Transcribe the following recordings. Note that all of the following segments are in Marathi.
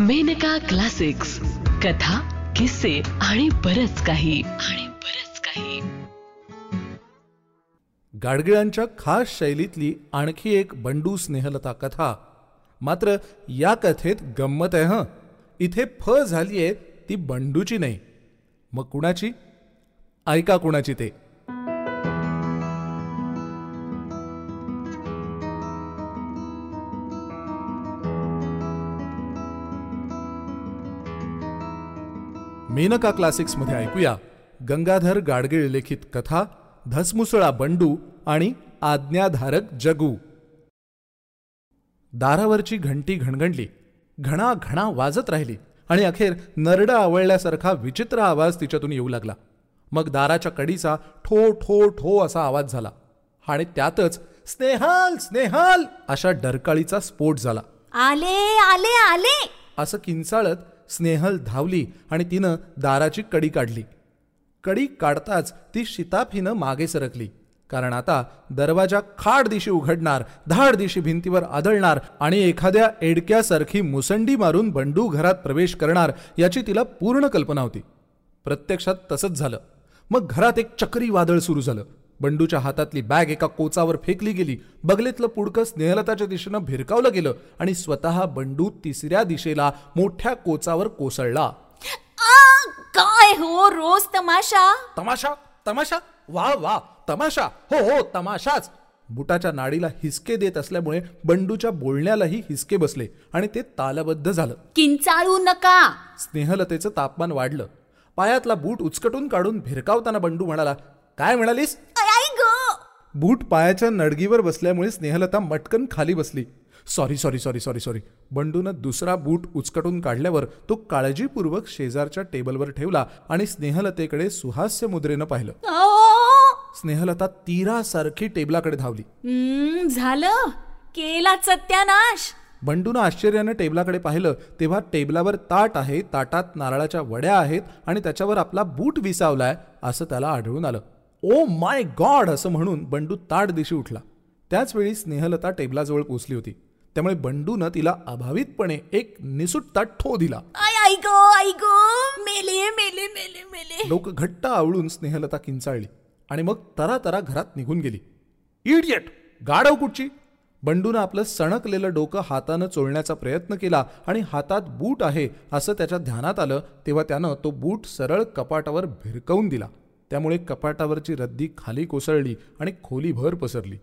मेनका क्लासिक्स. कथा किस्से आणि बरच काही. आणि बरच काही. गाडगिळांच्या खास शैलीतली आणखी एक बंडू स्नेहलता कथा. मात्र या कथेत गंमत आहे हं. इथे फ झालीये ती बंडूची नाही. मग कुणाची? ऐका कुणाची ते. मेनका क्लासिक्समध्ये ऐकूया गंगाधर गाडगीळ लिखित कथा धसमुसळा बंडू आणि आज्ञाधारक जगू. दारावरची घंटी घणघणली घणा घणा वाजत राहिली आणि अखेर नरडं आवळल्यासारखा विचित्र आवाज तिच्यातून येऊ लागला. मग दाराच्या कडीचा ठो ठो ठो असा आवाज झाला आणि त्यातच स्नेहाल स्नेहाल अशा डरकाळीचा स्फोट झाला. आले आले आले! असं किंचाळत स्नेहल धावली आणि तिनं दाराची कडी काढली. कडी काढताच ती शिताफीनं मागे सरकली. कारण आता दरवाजा खाड दिशी उघडणार धाड दिशी भिंतीवर आदळणार आणि एखाद्या एडक्यासारखी मुसंडी मारून बंडू घरात प्रवेश करणार याची तिला पूर्ण कल्पना होती. प्रत्यक्षात तसंच झालं. मग घरात एक चक्री वादळ सुरू झालं. बंडूच्या हातातली बॅग एका कोचावर फेकली गेली. बगलेतलं पुडकं स्नेहलताच्या दिशेनं भिरकावलं गेलं आणि स्वतः बंडू तिसऱ्या दिशेला मोठ्या कोचावर कोसळला. आ, काय हो रोज तमाशा? तमाशा? तमाशा? वा वा तमाशा. हो हो तमाशाच. बुटाच्या नाडीला हिसके देत असल्यामुळे बंडूच्या बोलण्यालाही हिसके बसले आणि ते तालबद्ध झालं. किंचाळू नका. स्नेहलतेचं तापमान वाढलं. पायातला बूट उचकटून काढून भिरकावताना बंडू म्हणाला काय म्हणालीस? बूट पायाच्या नडगीवर बसल्यामुळे स्नेहलता मटकन खाली बसली. Sorry sorry sorry sorry sorry. बंडूनं दुसरा बूट उचकटून काढल्यावर तो काळजीपूर्वक शेजारच्या टेबलवर ठेवला आणि स्नेहलतेकडे सुहास्य मुद्रेनं पाहिलं. स्नेहलता तीरासारखी टेबलाकडे धावली. झालं. केला सत्यानाश. बंडूनं आश्चर्यानं टेबलाकडे पाहिलं. तेव्हा टेबलावर ताट आहे ताटात नारळाच्या वड्या आहेत आणि त्याच्यावर आपला बूट विसावलाय असं त्याला आढळून आलं. ओ माय गॉड असं म्हणून बंडू ताट दिशी उठला. त्याच वेळी स्नेहलता टेबलाजवळ पोचली होती. त्यामुळे बंडूनं तिला अभावितपणे एक निसुटता ठो दिला. मेले मेले मेले मेले. डोकं घट्ट आवळून स्नेहलता किंचाळली आणि मग तरा तरा घरात निघून गेली. इडियट गाढव कुठची? बंडूनं आपलं सणकलेलं डोकं हातानं चोळण्याचा प्रयत्न केला आणि हातात बूट आहे असं त्याच्या ध्यानात आलं तेव्हा त्यानं तो बूट सरळ कपाटावर भिरकवून दिला. त्यामुळे कपाटावरची रद्दी खाली कोसळली आणि खोलीभर पसरली.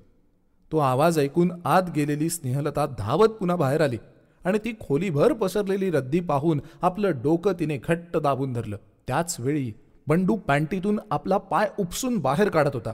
तो आवाज ऐकून आत गेलेली स्नेहलता धावत पुन्हा बाहेर आली आणि ती खोलीभर पसरलेली रद्दी पाहून आपलं डोकं तिने घट्ट दाबून धरलं. त्याच वेळी बंडू पॅन्टीतून आपला पाय उपसून बाहेर काढत होता.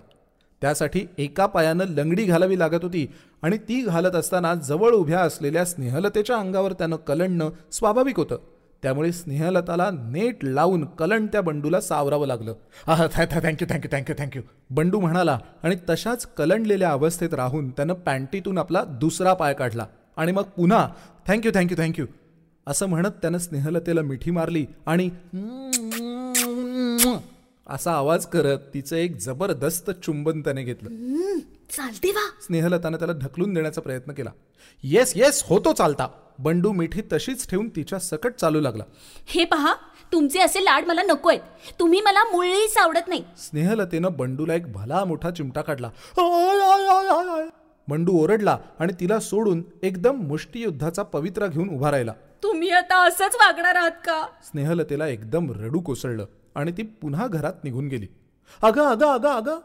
त्यासाठी एका पायानं लंगडी घालावी लागत होती आणि ती घालत असताना जवळ उभ्या असलेल्या स्नेहलतेच्या अंगावर त्यानं कलंडणं स्वाभाविक होतं. त्यामुळे स्नेहलताला नेट लावून कलंड त्या बंडूला सावरावं लागलं. आह thank you thank you thank you thank you. Bandu म्हणाला आणि तशाच कलंडलेल्या अवस्थेत राहून त्यानं पॅन्टीतून आपला दुसरा पाय काढला. आणि मग पुन्हा थँक्यू थँक्यू थँक्यू. असं म्हणत त्यानं स्नेहलतेला मिठी मारली आणि असा आवाज करत तिचं एक जबरदस्त चुंबन त्याने घेतलं. चालते वा. स्नेहलतानं त्याला ढकलून देण्याचा प्रयत्न केला. येस येस होतो चालता. बंडू मिठी तशीच ठेवून तिच्या सकट चालू लागला. हे पहा तुमचे असे लाड मला नको आहेत तुम्ही मला मुळीच आवडत नाही. स्नेहलतेनं बंडूला एक भला मोठा चिमटा काढला. बंडू ओरडला आणि तिला सोडून एकदम मुष्टियुद्धाचा पवित्रा घेऊन उभा राहिला. तुम्ही आता असंच वागणार आहात का? स्नेहलतेला एकदम रडू कोसळलं आणि ती पुन्हा घरात निघून गेली. अगं अगं अगं अगं.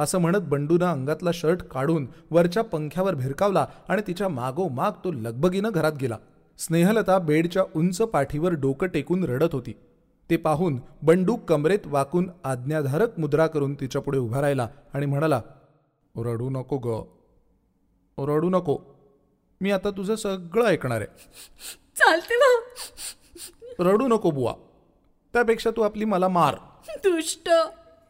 असं म्हणत बंडूनं अंगातला शर्ट काढून वरच्या पंख्यावर भिरकावला आणि तिच्या मागोमाग तो लगबगीनं घरात गेला. स्नेहलता बेडच्या उंच पाठीवर डोकं टेकून रडत होती. ते पाहून बंडू कमरेत वाकून आज्ञाधारक मुद्रा करून तिच्या पुढे उभा राहिला आणि म्हणाला रडू नको ग. रडू नको. मी आता तुझं सगळं ऐकणार आहे. चालते वा रडू नको बुवा. त्यापेक्षा तू आपली मला मार. दुष्ट.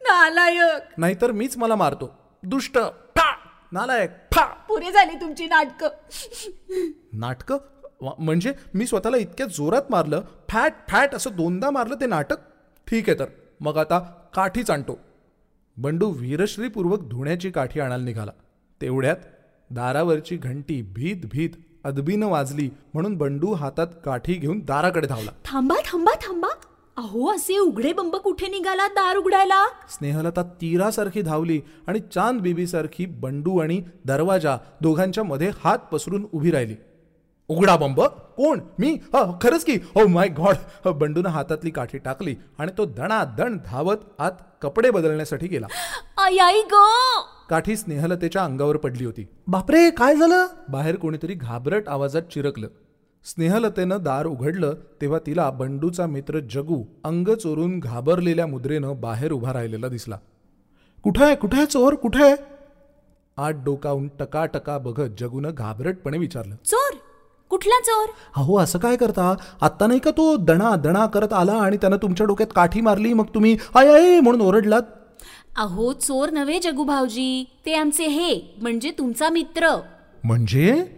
नालायक. नाहीतर मीच मला मारतो. दुष्ट. फा. नालायक. फा. पुरे झाली तुमची नाटक. नाटकं? म्हणजे मी स्वतःला इतक्या जोरात मारलं फॅट फॅट असं दोनदा मारलं ते नाटक? ठीक आहे तर. मग आता काठीच आणतो बंडू वीरश्रीपूर्वक धुण्याची काठी आणायला निघाला. तेवढ्यात दारावरची घंटी भीत भीत अदबीनं वाजली म्हणून बंडू हातात काठी घेऊन दाराकडे धावला. थांबा थांबा थांबा. अहो असे उघडे बंब कुठे निघाला दार उघडायला? स्नेहलता तीरासारखी धावली आणि चांद बीबीसारखी बंडू आणि दरवाजा दोघांच्या मध्ये हात पसरून उभी राहिली. उघडा बंब? कोण? मी? ह, खरंच की? ओ माय गॉड बंडूनं हातातली काठी टाकली आणि तो दणादण धावत आत कपडे बदलण्यासाठी गेला. आई ग! काठी स्नेहलतेच्या अंगावर पडली होती. बापरे काय झालं? बाहेर कोणीतरी घाबरट आवाजात चिरकलं. स्नेहलतेनं दार उघडलं तेव्हा तिला बंडूचा मित्र जगू अंग चोरून घाबरलेल्या मुद्रेनं बाहेर उभा राहिलेला दिसला. कुठे आहे? कुठे आहे चोर? कुठे आहे? आत डोकावून टकाटका बघत जगूनं घाबरटपणे विचारलं. चोर? कुठला चोर? अहो असं काय करता? आत्ता नाही का तो दणा दणा करत आला आणि त्यानं तुमच्या डोक्यात काठी मारली मग तुम्ही आय आय म्हणून ओरडलात? अहो चोर नव्हे जगू भाऊजी. ते आमचे हे म्हणजे तुमचा मित्र. म्हणजे?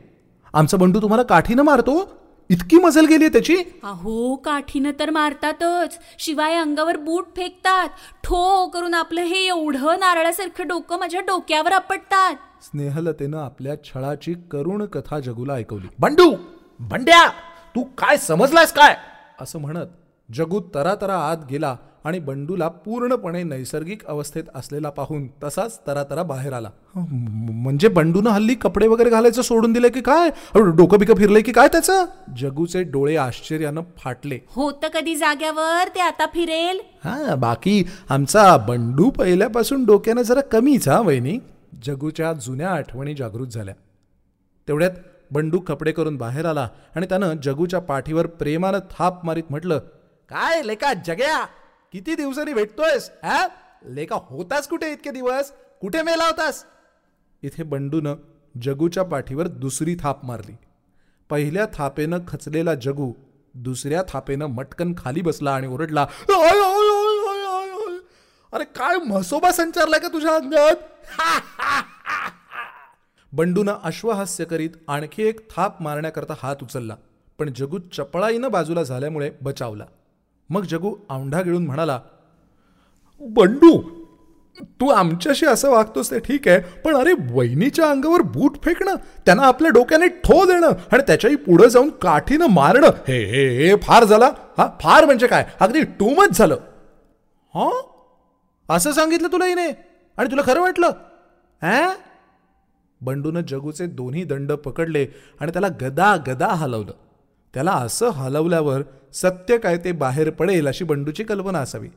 आमचा बंडू तुम्हाला काठीनं मारतो? इतकी मजल गेली त्याची. अहो काठीनं तर मारतातच. शिवाय अंगावर बूट फेकतात. ठो करून आपलं हे एवढं नारळासारखं डोकं माझ्या डोक्यावर आपटतात. स्नेहलतेनं आपल्या छळाची करुण कथा जगूला ऐकवली. बंडू बंड्या तू काय समजलास काय? असं म्हणत जगू तरातरा आत गेला आणि बंडूला पूर्णपणे नैसर्गिक अवस्थेत असलेला पाहून तसाच तरातरा बाहेर आला. म्हणजे बंडूनं हल्ली कपडे वगैरे घालायचं सोडून दिलंय की काय? डोकं बिकं फिरलंय की काय त्याचं? जगूचे डोळे आश्चर्यानं फाटले. होतं कधी जाग्यावर? ते आता फिरेल? हा बाकी आमचा बंडू पहिल्यापासून डोक्यानं जरा कमीच हा वहिनी. जगूच्या जुन्या आठवणी जागृत झाल्या. तेवढ्यात बंडू कपडे करून बाहेर आला आणि त्यानं जगूच्या पाठीवर प्रेमानं थाप मारीत म्हटलं काय लेका जग्या? किती दिवसांनी भेटतोयस हा? लेका होतास कुठे इतके दिवस? कुठे मेला होतास? इथे बंडूनं जगूच्या पाठीवर दुसरी थाप मारली. पहिल्या थापेनं खचलेला जगू दुसऱ्या थापेनं मटकन खाली बसला आणि ओरडला अरे काय म्हसोबा संचारलाय का तुझ्या अंगात? बंडूनं अश्वहास्य करीत आणखी एक थाप मारण्याकरता हात उचलला पण जगू चपळाईनं बाजूला झाल्यामुळे बचावला. मग जगू औंढा गिळून म्हणाला बंडू तू आमच्याशी असं वागतोस ते ठीक आहे पण अरे वहिनीच्या अंगावर बूट फेकणं त्यांना आपल्या डोक्याने ठो देणं आणि त्याच्याही पुढे जाऊन काठीनं मारणं हे हे हे फार झाला. हा फार म्हणजे काय? अगदी टू मच झालं. हा? असं सांगितलं तुला हिने? आणि तुला खरं वाटलं? हा बंडूनं जगूचे दोन्ही दंड पकडले आणि त्याला गदा गदा हलवलं. त्याला असं हलवल्यावर सत्य काय ते बाहेर पडेल अशी बंडूची कल्पना असावी.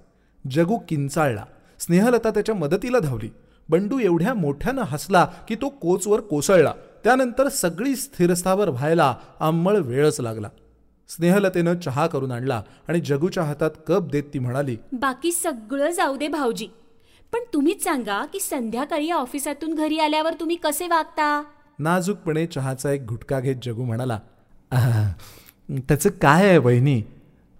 जगू किंचाळला. स्नेहलता त्याच्या मदतीला धावली. बंडू एवढ्या मोठ्यानं हसला की तो कोचवर कोसळला. त्यानंतर सगळी स्थिरस्थावर व्हायला अंमळ वेळच लागला. स्नेहलतेनं चहा करून आणला आणि जगूच्या हातात कप देत ती म्हणाली बाकी सगळं जाऊ दे भाऊजी. पण तुम्हीच सांगा की संध्याकाळी ऑफिसातून घरी आल्यावर तुम्ही कसे वागता? नाजूकपणे चहाचा एक घुटका घेत जगू म्हणाला "आह, त्याचं काय आहे वहिनी?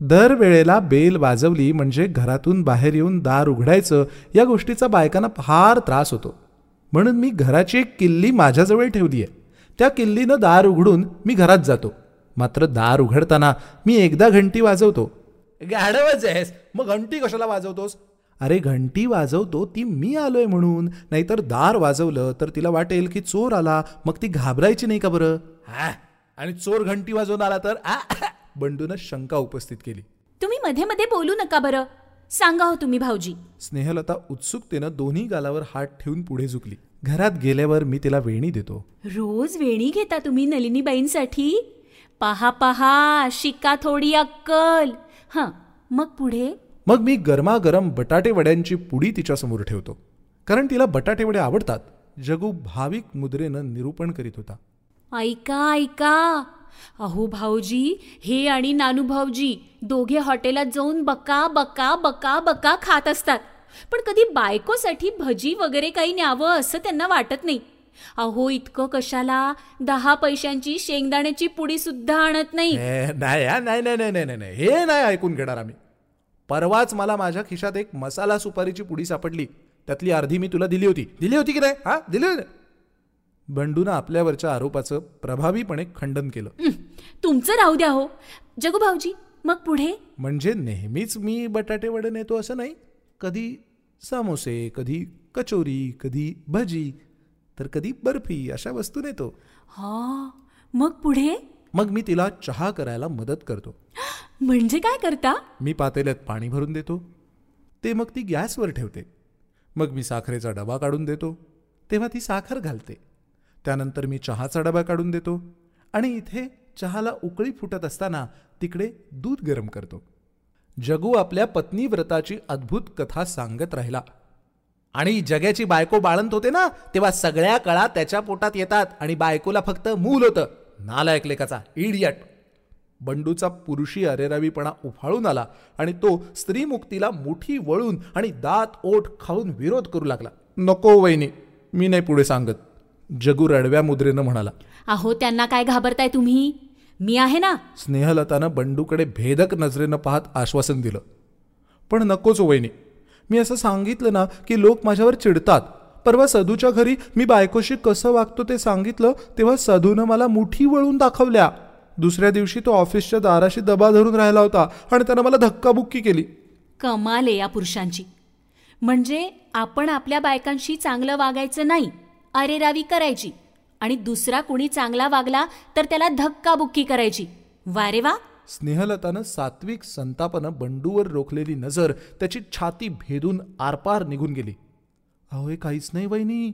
दर वेळेला बेल वाजवली म्हणजे घरातून बाहेर येऊन दार उघडायचं या गोष्टीचा बायकांना फार त्रास होतो. म्हणून मी घराची एक किल्ली माझ्याजवळ ठेवली आहे. त्या किल्लीनं दार उघडून मी घरात जातो. मात्र दार उघडताना मी एकदा घंटी वाजवतो. गाढवच आहेस. मग घंटी कशाला वाजवतोस? अरे घंटी वाजवतो ती मी आलोय म्हणून. नाहीतर दार वाजवलं तर तिला वाटेल की चोर आला. मग ती घाबरायची नाही का बरं? हा आणि चोर घंटी वाजवून आला तर आ, बंडूनं शंका उपस्थित केली. तुम्ही मध्ये मध्ये बोलू नका बरं. सांगा हो तुम्ही भाऊजी. स्नेहलता उत्सुकतेनं दोन्ही गालावर हात ठेवून पुढे झुकली. घरात गेल्यावर मी तिला वेणी देतो. रोज वेणी घेता तुम्ही नलिनीबाईंसाठी? पहा पहा शिका थोडी अक्कल. हां मग पुढे? मग मी गरमागरम बटाटे वड्यांची पुडी तिच्यासमोर ठेवतो. कारण तिला बटाटे वडे आवडतात. जगू भाविक मुद्रेनं निरूपण करीत होता. ऐका ऐका. अहो भाऊजी हे आणि नानू भाऊजी दोघे हॉटेलात जाऊन बका बका बका बका खात असतात. पण कधी बायकोसाठी भजी वगैरे काही न्यावं असं त्यांना वाटत नाही. अहो इतकं कशाला? दहा पैशांची शेंगदाण्याची पुडी सुद्धा आणत नाही. ए, नाही हा, नाही नाही नाही नाही नाही, नाही. हे नाही ऐकून घेणार आम्ही. परवाच मला माझ्या खिशात एक मसाला सुपारीची पुडी सापडली. त्यातली अर्धी मी तुला दिली होती. दिली होती की नाही? हा दिली होती. बंडूनं आपल्यावरच्या आरोपाचं प्रभावीपणे खंडन केलं. तुमचं राहू द्या हो. जगू भाऊजी मग पुढे? म्हणजे नेहमीच मी बटाटे वडे नेतो असं नाही. कधी समोसे कधी कचोरी कधी भजी तर कधी बर्फी अशा वस्तू नेतो. हा मग पुढे? मग मी तिला चहा करायला मदत करतो. म्हणजे काय करता? मी पातेल्यात पाणी भरून देतो. ते मग ती गॅसवर ठेवते. मग मी साखरेचा डबा काढून देतो. तेव्हा ती साखर घालते. त्यानंतर मी चहाचा डबा काढून देतो आणि इथे चहाला उकळी फुटत असताना तिकडे दूध गरम करतो. जगू आपल्या पत्नी व्रताची अद्भुत कथा सांगत राहिला. आणि जग्याची बायको बाळंत होते ना तेव्हा सगळ्या कळा त्याच्या पोटात येतात आणि बायकोला फक्त मूल होतं. नालायक लेखाचा इडियट बंडूचा पुरुषी अरेरावीपणा उफाळून आला आणि तो स्त्रीमुक्तीला मुठी वळून आणि दात ओठ खाऊन विरोध करू लागला. नको वहिनी मी नाही पुढे सांगत. जगू रडव्या मुद्रेनं म्हणाला अहो त्यांना काय घाबरताय तुम्ही? मी आहे ना. स्नेहलतानं बंडूकडे भेदक नजरेनं पाहत आश्वासन दिलं. पण नकोच हो वहिनी. मी असं सांगितलं ना की लोक माझ्यावर चिडतात. परवा सधूच्या घरी मी बायकोशी कसं वागतो ते सांगितलं तेव्हा सधूनं मला मुठी वळून दाखवल्या. दुसऱ्या दिवशी तो ऑफिसच्या दाराशी दबा धरून राहिला होता आणि त्यानं मला धक्काबुक्की केली. कमाल आहे या पुरुषांची. म्हणजे आपण आपल्या बायकांशी चांगलं वागायचं नाही. अरेरावी करायची. आणि दुसरा कुणी चांगला वागला तर त्याला धक्काबुक्की करायची. वारे वा स्नेहलतानं सात्विक संतापानं बंडूवर रोखलेली नजर त्याची छाती भेदून आरपार निघून गेली. अहो हे काहीच नाही वहिनी.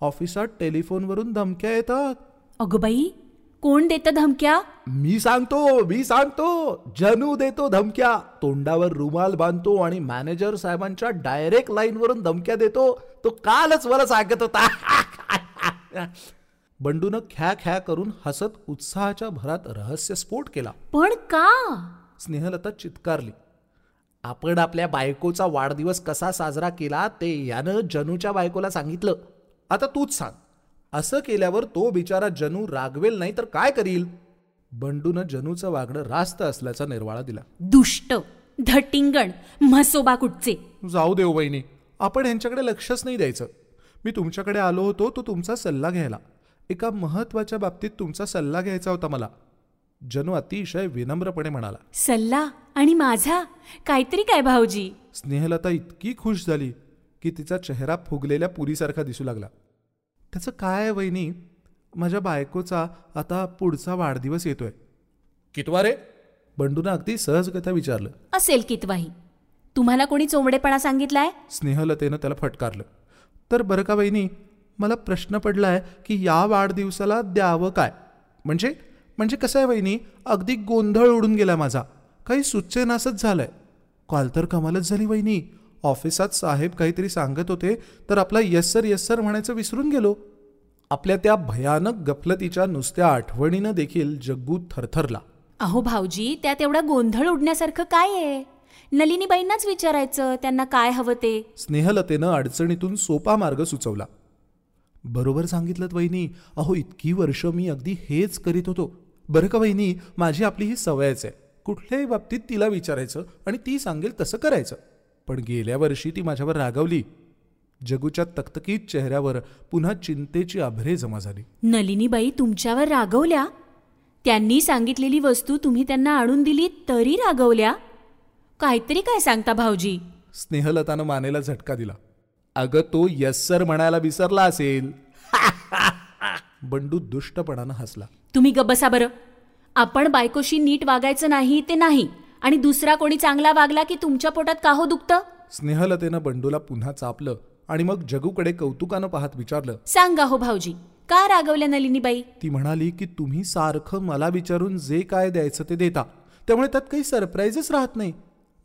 ऑफिसात टेलिफोनवरून धमक्या येतात. अगं बाई कोण देतं धमक्या? मी सांगतो मी सांगतो. जनू देतो धमक्या. तोंडावर रुमाल बांधतो आणि मॅनेजर साहेबांच्या डायरेक्ट लाईनवरून धमक्या देतो. तो कालच मला सांगत होता. बंडूनं ख्या ख्या करून हसत उत्साहाच्या भरात रहस्यस्फोट केला. पण का? स्नेहलता चित्कारली. आपण आपल्या बायकोचा वाढदिवस कसा साजरा केला ते यानं जनूच्या बायकोला सांगितलं. आता तूच सांग असं केल्यावर तो बिचारा जनू रागवेल नाही तर काय करील? बंडूनं जनूचं वागणं रास्त असल्याचा निर्वाळा दिला. दुष्ट धटिंगण म्हसोबा कुटचे जाऊ देऊ वहिनी आपण यांच्याकडे लक्षच नाही द्यायचं. मी तुमच्याकडे आलो होतो तो तुमचा सल्ला घ्यायला. एका महत्त्वाच्या बाबतीत तुमचा सल्ला घ्यायचा होता मला. जनू अतिशय विनम्रपणे म्हणाला. सल्ला? आणि माझा? काहीतरी काय भाऊजी? स्नेहलता इतकी खुश झाली की तिचा चेहरा फुगलेल्या पुरीसारखा दिसू लागला. त्याचं काय वहिनी? माझ्या बायकोचा आता पुढचा वाढदिवस येतोय. कितवा रे? बंडूनं अगदी सहजगता विचारलं. असेल कितवाही. तुम्हाला कोणी चोमडेपणा सांगितलाय? स्नेहलतेनं त्याला फटकारलं. तर बरं का बहिणी मला प्रश्न पडलाय की या वाढदिवसाला द्यावं काय? म्हणजे म्हणजे कसं आहे वहिनी अगदी गोंधळ उडून गेला माझा. काही सुच्चेनासच झालंय. कॉल तर कमालच झाली वहिनी ऑफिसात साहेब काहीतरी सांगत होते तर आपला येस सर येस सर म्हणायचं विसरून गेलो. आपल्या त्या भयानक गफलतीच्या नुसत्या आठवणीनं देखील जग्गू थरथरला. अहो भाऊजी त्यात एवढा गोंधळ उडण्यासारखं काय आहे? नलिनीबाईंनाच विचारायचं त्यांना काय हवं ते? स्नेहलतेनं अडचणीतून सोपा मार्ग सुचवला. बरोबर सांगितलं वहिनी अहो इतकी वर्ष मी अगदी हेच करीत होतो. बरं का वहिनी माझी आपली ही सवयच आहे. कुठल्याही बाबतीत तिला विचारायचं आणि ती सांगेल तसं करायचं. पण गेल्या वर्षी ती माझ्यावर रागावली. जगूच्या तकतकीत चेहऱ्यावर पुन्हा चिंतेची आभरे जमा झाली. नलिनीबाई तुमच्यावर रागवल्या? त्यांनी सांगितलेली वस्तू तुम्ही त्यांना आणून दिली तरी रागवल्या? काहीतरी काय सांगता भाऊजी? स्नेहलतानं मानेला झटका दिला. अगं तो यस सर म्हणायला विसरला असेल. बंडू दुष्टपणानं हसला. तुम्ही ग बसा बरं. आपण बायकोशी नीट वागायचं नाही ते नाही. आणि दुसरा कोणी चांगला वागला की तुमच्या पोटात का हो दुखतं? स्नेहलतेनं बंडूला पुन्हा चापलं आणि मग जगूकडे कौतुकानं पाहत विचारलं. सांगा हो भाऊजी का रागवल्या नलिनीबाई? ती म्हणाली की तुम्ही सारखं मला विचारून जे काय द्यायचं ते देता. त्यामुळे त्यात काही सरप्राईजच राहत नाही.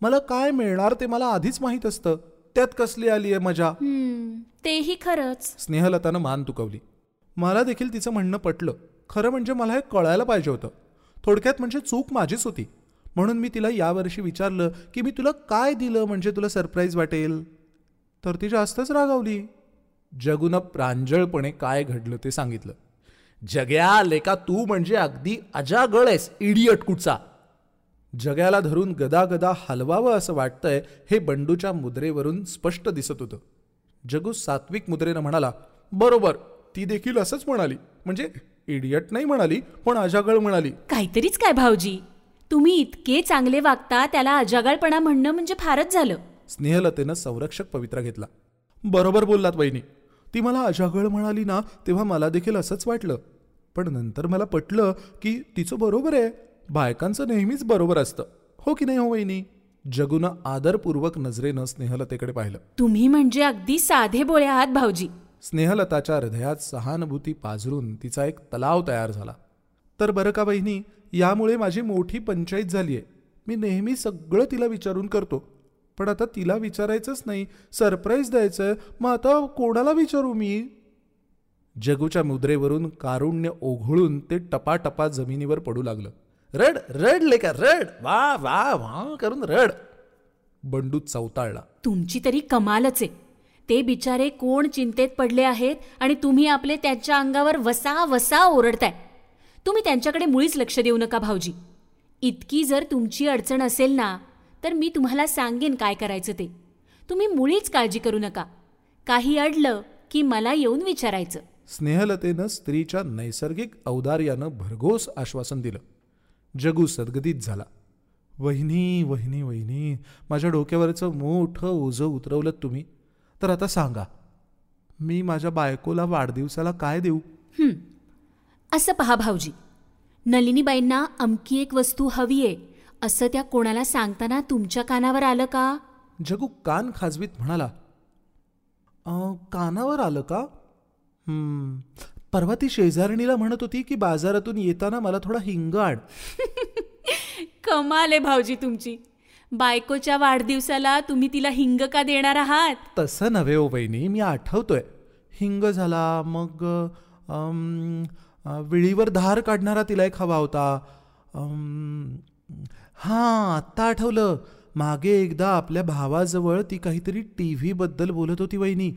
मला काय मिळणार ते मला आधीच माहीत असतं. त्यात कसली आली आहे मजा? तेही खरंच. स्नेहलतानं मान तुकवली. मला देखील तिचं म्हणणं पटलं. खरं म्हणजे मला हे कळायला पाहिजे होतं. थोडक्यात म्हणजे चूक माझीच होती. म्हणून मी तिला यावर्षी विचारलं की मी तुला काय दिलं म्हणजे तुला सरप्राईज वाटेल? तर ती जास्तच रागावली. जगूनं प्रांजळपणे काय घडलं ते सांगितलं. जग्या लेका तू म्हणजे अगदी अजागळ आहेस इडियट कुठचा? जग्याला धरून गदा गदा हलवावं असं वाटतंय हे बंडूच्या मुद्रेवरून स्पष्ट दिसत होतं. जगू सात्विक मुद्रेनं म्हणाला बरोबर ती देखील असंच म्हणाली. म्हणजे इडियट नाही म्हणाली पण अजागळ म्हणाली. काहीतरीच काय भाऊजी? तुम्ही इतके चांगले वागता त्याला अजागळपणा म्हणणं म्हणजे फारच झालं. स्नेहलतेनं संरक्षक पवित्रा घेतला. बरोबर बोललात वहिनी. ती मला अजागळ म्हणाली ना तेव्हा मला देखील असंच वाटलं. पण नंतर मला पटलं की तिचं बरोबर आहे. बायकांचं नेहमीच बरोबर असतं. हो की नाही हो वहिनी? जगूनं आदरपूर्वक नजरेनं स्नेहलतेकडे पाहिलं. तुम्ही म्हणजे अगदी साधे बोळे आहात भाऊजी. स्नेहलताच्या हृदयात सहानुभूती पाझरून तिचा एक तलाव तयार झाला. तर बरं का बहिणी यामुळे माझी मोठी पंचायत झाली आहे मी नेहमी सगळं तिला विचारून करतो. पण आता तिला विचारायचंच नाही. सरप्राईज द्यायचंय. मग आता कोणाला विचारू मी? जगूच्या मुद्रेवरून कारुण्य ओघळून ते टपाटपा जमिनीवर पडू लागलं. रड रड लेका रड. वा वा वा करून रड. बंडू चौताळला तुमची तरी कमालच आहे. ते बिचारे कोण चिंतेत पडले आहेत आणि तुम्ही आपले त्यांच्या अंगावर वसा वसा ओरडताय. तुम्ही त्यांच्याकडे मुळीच लक्ष देऊ नका भाऊजी. इतकी जर तुमची अडचण असेल ना तर मी तुम्हाला सांगेन काय करायचं ते. तुम्ही मुळीच काळजी करू नका. काही अडलं की मला येऊन विचारायचं. स्नेहलतेनं स्त्रीच्या नैसर्गिक औदार्यानं भरघोस आश्वासन दिलं. जगू सदगतीत झाला. वहिनी वहिनी वहिनी माझ्या डोक्यावरचं मोठं ओझं उतरवलं तुम्ही. तर आता सांगा मी माझ्या बायकोला वाढदिवसाला काय देऊ? असं पहा भाऊजी. नलिनीबाईंना अमकी एक वस्तू हवी आहे असं त्या कोणाला सांगताना तुमच्या कानावर आलं का? जगू कान खाजवीत म्हणाला "अं, कानावर आलं का? "हं, परवा ती शेजारणीला म्हणत होती की बाजारातून येताना मला थोडा हिंग आण. कमाल आहे भाऊजी तुमची. बायकोच्या वाढदिवसाला तुम्ही तिला हिंग का देणार आहात? तसं नव्हे हो बहिणी मी आठवतोय. हिंग झाला मग अम, अ, विळीवर धार काढणारा तिला एक हवा होता. अम, हां आत्ता आठवलं. मागे एकदा आपल्या भावाजवळ ती काहीतरी टी व्ही बद्दल बोलत होती वहिनी.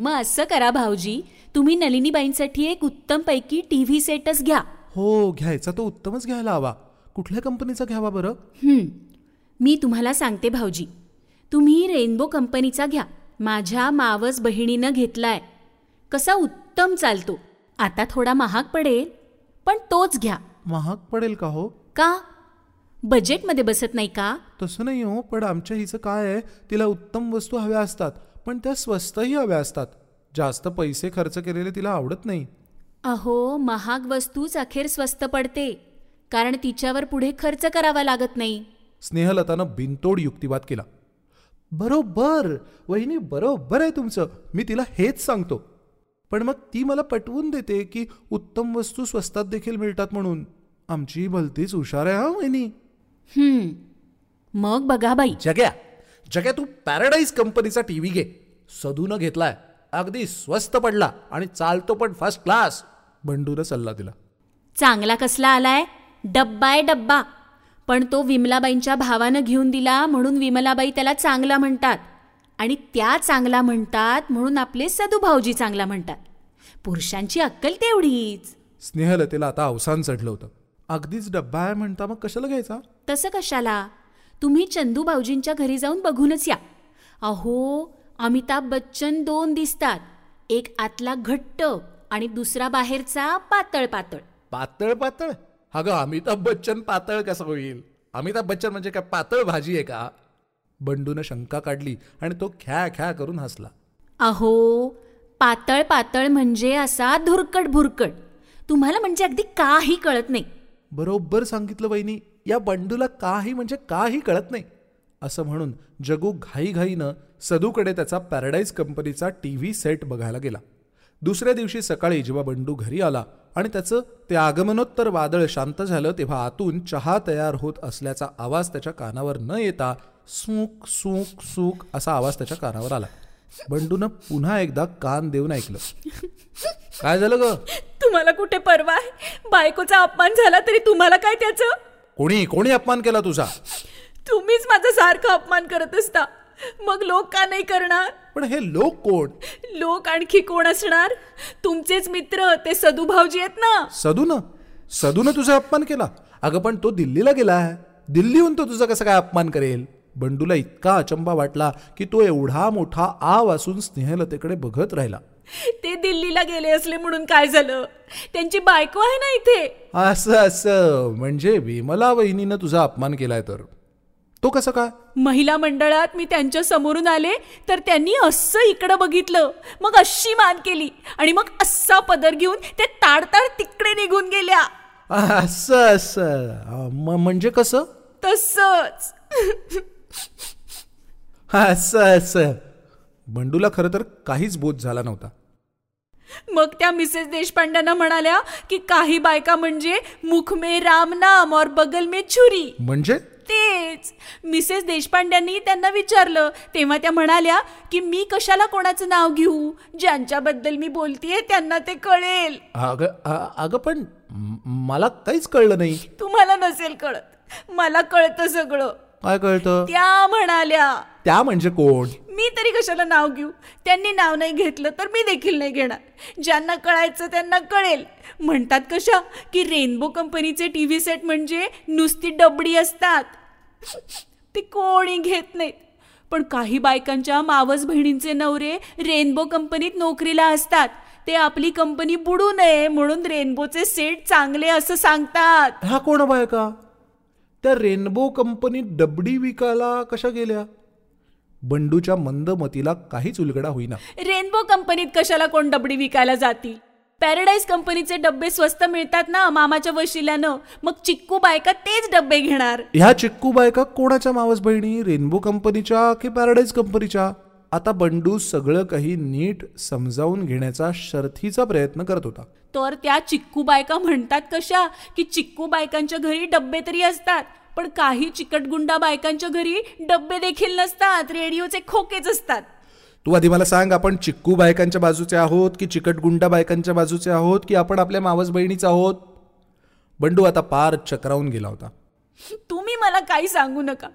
मग असं करा भाऊजी. तुम्ही नलिनीबाईंसाठी एक उत्तम पैकी टीव्ही सेटच घ्या. हो घ्यायचा तो उत्तमच घ्यायला हवा. कुठल्या कंपनीचा घ्यावा बरं? हं, मी तुम्हाला सांगते भाऊजी. तुम्ही रेनबो कंपनीचा घ्या. माझ्या मावस बहिणीनं घेतलाय. कसा उत्तम चालतो. आता थोडा महाग पडेल पण तोच घ्या. महाग पडेल का हो? का? बजेटमध्ये बसत नाही का? तसं नाही हो पण आमच्या हिचं काय आहे तिला उत्तम वस्तू हव्या असतात पण त्या स्वस्तही हव्या असतात. जास्त पैसे खर्च केलेले तिला आवडत नाही. अहो महाग वस्तूच अखेर स्वस्त पडते. कारण तिच्यावर पुढे खर्च करावा लागत नाही. स्नेहलतानं बिनतोड युक्तिवाद केला. बरोबर वहिनी बरोबर आहे तुमचं. मी तिला हेच सांगतो. पण मग ती मला पटवून देते की उत्तम वस्तू स्वस्तात देखील मिळतात म्हणून. आमची भलतीच हुशार आहे हा वहिनी? मग बघा बाई. जग्या जग्या तू पॅराडाईज कंपनीचा टीव्ही घे. सदूनं घेतलाय. अगदी स्वस्त पडला आणि चालतो पण फर्स्ट क्लास बंडूनं सल्ला दिला. चांगला कसला आलाय? डब्बा आहे डब्बा. पण तो विमलाबाईंच्या भावानं घेऊन दिला म्हणून विमलाबाई त्याला चांगला म्हणतात. आणि त्या चांगला म्हणतात म्हणून आपले सदू भाऊजी चांगला म्हणतात. पुरुषांची अक्कल तेवढीच. स्नेहलतेला आता अवसान चढलं होतं. अगदीच डब्बा आहे म्हणता मग कशाला घ्यायचा? तसं कशाला? तुम्ही चंदू भाऊजींच्या घरी जाऊन बघूनच या. अहो अमिताभ बच्चन दोन दिसतात. एक आतला घट्ट आणि दुसरा बाहेरचा पातळ पातळ पातळ पातळ अगं अमिताभ बच्चन पातळ कसं होईल? अमिताभ बच्चन म्हणजे काय पातळ भाजी आहे का? बंडूनं शंका काढली आणि तो ख्या ख्या करून हसला. अहो पातळ पातळ म्हणजे असा धुरकट भुरकट तुम्हाला म्हणजे अगदी काही कळत नाही. बरोबर सांगितलं वहिनी या बंडूला काही म्हणजे काही कळत नाही. असं म्हणून जगू घाईघाईनं सदूकडे त्याचा पॅराडाईज कंपनीचा टी व्ही सेट बघायला गेला. दुसऱ्या दिवशी सकाळी जेव्हा बंडू घरी आला आणि त्याचं ते आगमनोत्तर वादळ शांत झालं तेव्हा आतून चहा तयार होत असल्याचा आवाज त्याच्या कानावर न येता सूक सूक सूक असा आवाज त्याच्या कानावर आला. बंडूनं पुन्हा एकदा कान देऊन ऐकलं. काय झालं ग? तुम्हाला कुठे परवा आहे? बायकोचा अपमान झाला तरी तुम्हाला काय त्याचं? कोणी कोणी अपमान केला तुझा? तुम्हीच माझा सारखा अपमान करत असता. मग लोक का नाही करणार? पण हे लोक कोण? लोक आणखी कोण असणार? तुमचेच मित्र ते सदू भाऊजी आहेत ना? सदून? सदून तुझा अपमान केला? अगं पण तो दिल्लीला गेलाय दिल्लीहून तो तुझा कसा काय अपमान करेल? बंडूला इतका अचंबा वाटला की तो एवढा मोठा आव असून स्नेहलतेकडे बघत राहिला. ते दिल्लीला गेले असले म्हणून काय झालं? त्यांची बायको आहे ना इथे? असं असं. म्हणजे विमला वहिनीनं तुझा अपमान केलाय तर? तो कसं काय महिला मंडळात मी त्यांच्या समोरून आले तर त्यांनी असं इकडं बघितलं. मग अशी मान केली आणि मग असा पदर घेऊन ते ताडताड तिकडे निघून गेल्या. असं असं. म्हणजे कसं? तसंच. असं असं. बंडूला खरं तर काहीच बोध झाला नव्हता. मग त्या मिसेस देशपांड्यांना म्हणाल्या की काही बायका म्हणजे मुख में राम नाम और बगल में छुरी. म्हणजे? तेच. मिसेस देशपांड्यांनी त्यांना विचारलं. तेव्हा त्या म्हणाल्या की मी कशाला कोणाचं नाव घेऊ? ज्यांच्याबद्दल मी बोलतीये त्यांना ते कळेल. अगं अ- अगं पण म- मला काहीच कळलं नाही. तुम्हाला नसेल कळत. मला कळतं सगळं. काय कळतं? त्या म्हणाल्या त्या म्हणजे कोण? मी तरी कशाला नाव घेऊ? त्यांनी नाव नाही घेतलं तर मी देखील नाही घेणार. ज्यांना कळायचं त्यांना कळेल. म्हणतात कशा? की रेनबो कंपनीचे टी व्ही सेट म्हणजे नुसती डबडी असतात. ते कोणी घेत नाहीत. पण काही बायकांच्या मावस बहिणींचे नवरे रेनबो कंपनीत नोकरीला असतात. ते आपली कंपनी बुडू नये म्हणून रेनबोचे सेट चांगले असं सांगतात. ह्या कोण बायका? त्या रेनबो कंपनीत डबडी विकायला कशा गेल्या? बंडूच्या मंदमतीला काहीच उलगडा होईना. रेनबो कंपनीत कशाला कोण डबडी विकायला जातील? पॅराडाईज कंपनीचे डब्बे स्वस्त मिळतात ना मामाच्या वशिल्यानं. मग चिक्कू बायका तेच डब्बे घेणार. ह्या चिक्कू बायका कोणाच्या मावस बहिणी रेनबो कंपनीच्या की पॅराडाईज कंपनीच्या? आता बंडू सगळं काही नीट समजावून घेण्याचा शर्थीचा प्रयत्न करत होता. तर त्या चिक्कू बायका म्हणतात कशा? की चिक्कू बायकांच्या घरी डब्बे तरी असतात पण काही चिकटगुंडा बायकांच्या घरी डब्बे देखील नसतात रेडिओचे खोकेच असतात. तू आधी मला सांग आपण चिक्कू बायकांच्या बाजूचे आहोत की चिकटगुंडा बायकांच्या बाजूचे आहोत की आपण आपल्या मावस बहिणीचा आहोत? बंडू आता पार चक्रावून गेला होता. तुम्ही मला काही सांगू नका.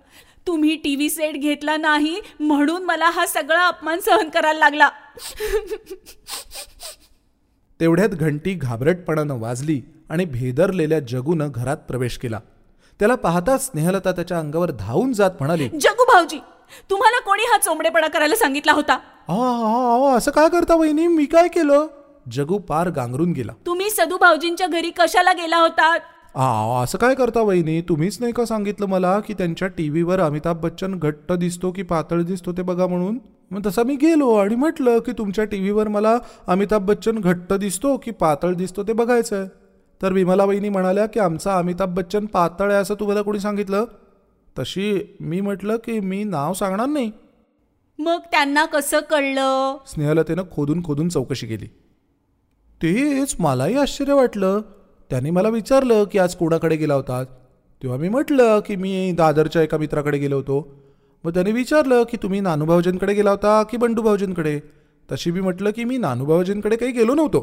तुम्ही टी व्ही सेट घेतला नाही म्हणून मला हा सगळा अपमान सहन करायला लागला. तेवढ्यात घंटी घाबरटपणानं वाजली आणि भेदरलेल्या जगूनं घरात प्रवेश केला. त्याला पाहताच स्नेहलता त्याच्या अंगावर धावून जात म्हणाली जगू भाऊजी तुम्हाला कोणी हा चोंबडेपणा करायला सांगितला होता? असं काय करता वहिनी? मी काय केलं? जगू पार गांगरून गेला. तुम्ही सदू भाऊजींच्या घरी कशाला गेला होता? अहो, असं काय करता वहिनी? तुम्हीच नाही का सांगितलं मला की त्यांच्या टीव्हीवर अमिताभ बच्चन घट्ट दिसतो की पातळ दिसतो ते बघा म्हणून? मग तसा मी गेलो आणि म्हटलं की तुमच्या टीव्हीवर मला अमिताभ बच्चन घट्ट दिसतो की पातळ दिसतो ते बघायचं आहे तर विमला वहिनी म्हणाल्या की आमचा अमिताभ बच्चन पातळ आहे असं तुम्हाला कोणी सांगितलं? तशी मी म्हटलं की मी नाव सांगणार नाही. मग त्यांना कसं कळलं? स्नेहलतेनं खोदून खोदून चौकशी केली. तेच मलाही आश्चर्य वाटलं. त्याने मला विचारलं की आज कोणाकडे गेला होता? तेव्हा मी म्हटलं की मी दादरच्या एका मित्राकडे गेलो होतो. मग त्याने विचारलं की तुम्ही नानूभाऊजींकडे गेला होता की बंडू भाऊजींकडे? तशी मी म्हटलं की मी नानूभाऊजींकडे काही गेलो नव्हतो.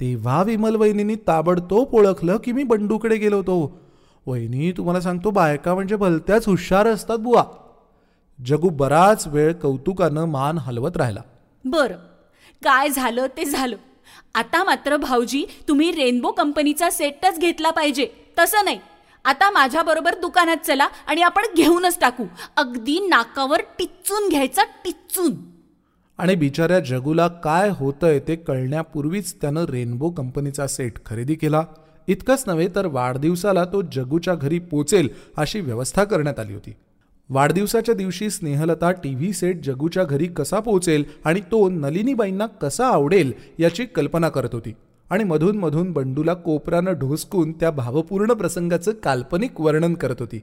तेव्हा विमल वहिनींनी ताबडतोब ओळखलं की मी बंडूकडे गेलो होतो. वहिनी तुम्हाला सांगतो बायका म्हणजे भलत्याच हुशार असतात बुवा. जगू बराच वेळ कौतुकानं मान हलवत राहिला. बरं. काय झालं ते झालं. आता मात्र भाऊजी तुम्ही रेनबो कंपनीचा सेटच घेतला पाहिजे. तसं नाही. आता माझ्याबरोबर दुकानात चला आणि आपण घेऊनच टाकू. अगदी नाकावर टिच्चून घ्यायचा टिच्चून आणि बिचाऱ्या जगूला काय होतंय ते कळण्यापूर्वीच त्यानं रेनबो कंपनीचा सेट खरेदी केला. इतकंच नव्हे तर वाढदिवसाला तो जगूच्या घरी पोचेल अशी व्यवस्था करण्यात आली होती. वाढदिवसाच्या दिवशी स्नेहलता टी व्ही सेट जगूच्या घरी कसा पोहोचेल आणि तो नलिनीबाईंना कसा आवडेल याची कल्पना करत होती. आणि मधून मधून बंडूला कोपरानं ढोसकून त्या भावपूर्ण प्रसंगाचं काल्पनिक वर्णन करत होती.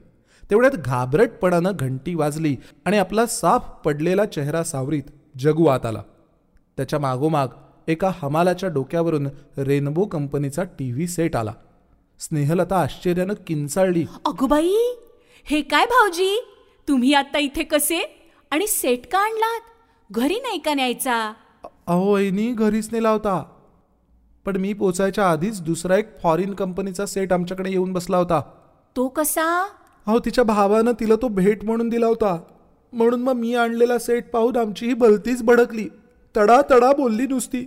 तेवढ्यात घाबरटपणानं घंटी वाजली आणि आपला साफ पडलेला चेहरा सावरीत जगू आत आला. त्याच्या मागोमाग एका हमालाच्या डोक्यावरून रेनबो कंपनीचा टी व्ही सेट आला. स्नेहलता आश्चर्यानं किंचाळली. अगुबाई हे काय भाऊजी? तुम्ही आता इथे कसे? आणि सेट का आणलात? घरी नाही का न्यायचा? अहो वहिनी घरीच नेला होता पण मी पोचायच्या आधीच दुसरा एक फॉरेन कंपनीचा सेट आमच्याकडे येऊन बसला होता. तो कसा? अहो तिच्या भावानं तिला तो भेट म्हणून दिला होता. म्हणून मग मी आणलेला सेट पाहून आमची ही भलतीच भडकली. तडा तडा बोलली नुसती.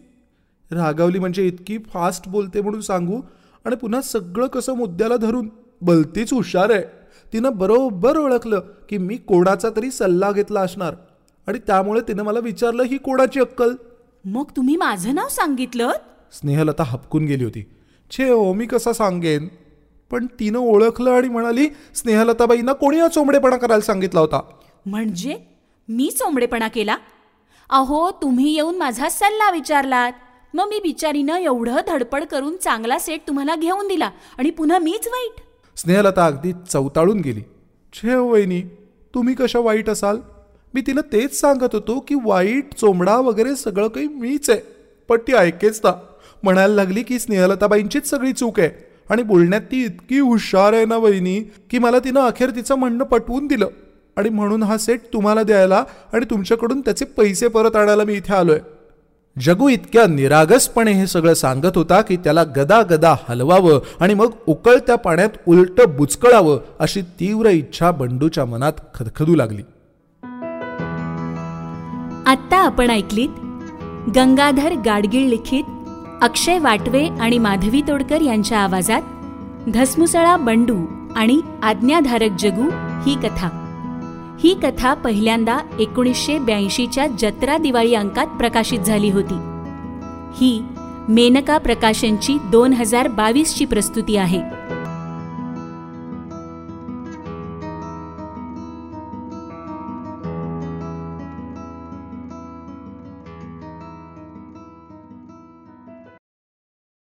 रागावली म्हणजे इतकी फास्ट बोलते म्हणून सांगू आणि पुन्हा सगळं कसं मुद्द्याला धरून. भलतीच हुशार आहे. तिनं बरोबर ओळखलं की मी कोणाचा तरी सल्ला घेतला असणार. आणि त्यामुळे तिनं मला विचारलं ही कोणाची अक्कल? मग तुम्ही माझं नाव सांगितलं? स्नेहलता हपकून गेली होती. छे हो मी कसा सांगेन? पण तिनं ओळखलं आणि म्हणाली स्नेहलताबाईंना कोणी हा चोंबडेपणा करायला सांगितला होता? म्हणजे? मी चोंबडेपणा केला? अहो तुम्ही येऊन माझा सल्ला विचारलात. मग मी बिचारीनं एवढं धडपड करून चांगला सेट तुम्हाला घेऊन दिला आणि पुन्हा मीच वाईट. स्नेहलता अगदी चवताळून गेली. छे हो वहिनी तुम्ही कशा वाईट असाल? मी तिला तेच सांगत होतो की वाईट चोमडा वगैरे सगळं काही मीच आहे. पण ती ऐकेच ना. म्हणायला लागली की स्नेहलताबाईंचीच सगळी चूक आहे आणि बोलण्यात ती इतकी हुशार आहे ना वहिनी की मला तिनं अखेर तिचं म्हणणं पटवून दिलं. आणि म्हणून हा सेट तुम्हाला द्यायला आणि तुमच्याकडून त्याचे पैसे परत आणायला मी इथे आलो आहे जगू इतक्या निरागसपणे हे सगळं सांगत होता की त्याला गदा गदा हलवावं आणि मग उकळत्या पाण्यात उलट बुचकळावं अशी तीव्र इच्छा बंडूच्या मनात खदखदू लागली. आत्ता आपण ऐकलीत गंगाधर गाडगीळ लिखित अक्षय वाटवे आणि माधवी तोडकर यांच्या आवाजात धसमुसळा बंडू आणि आज्ञाधारक जगू ही कथा. ही कथा पहिल्यांदा एकोणीसशे ब्याऐंशीच्या जत्रा दिवाळी अंकात प्रकाशित झाली होती. ही मेनका प्रकाशनची दोन हजार बावीसची प्रस्तुती आहे.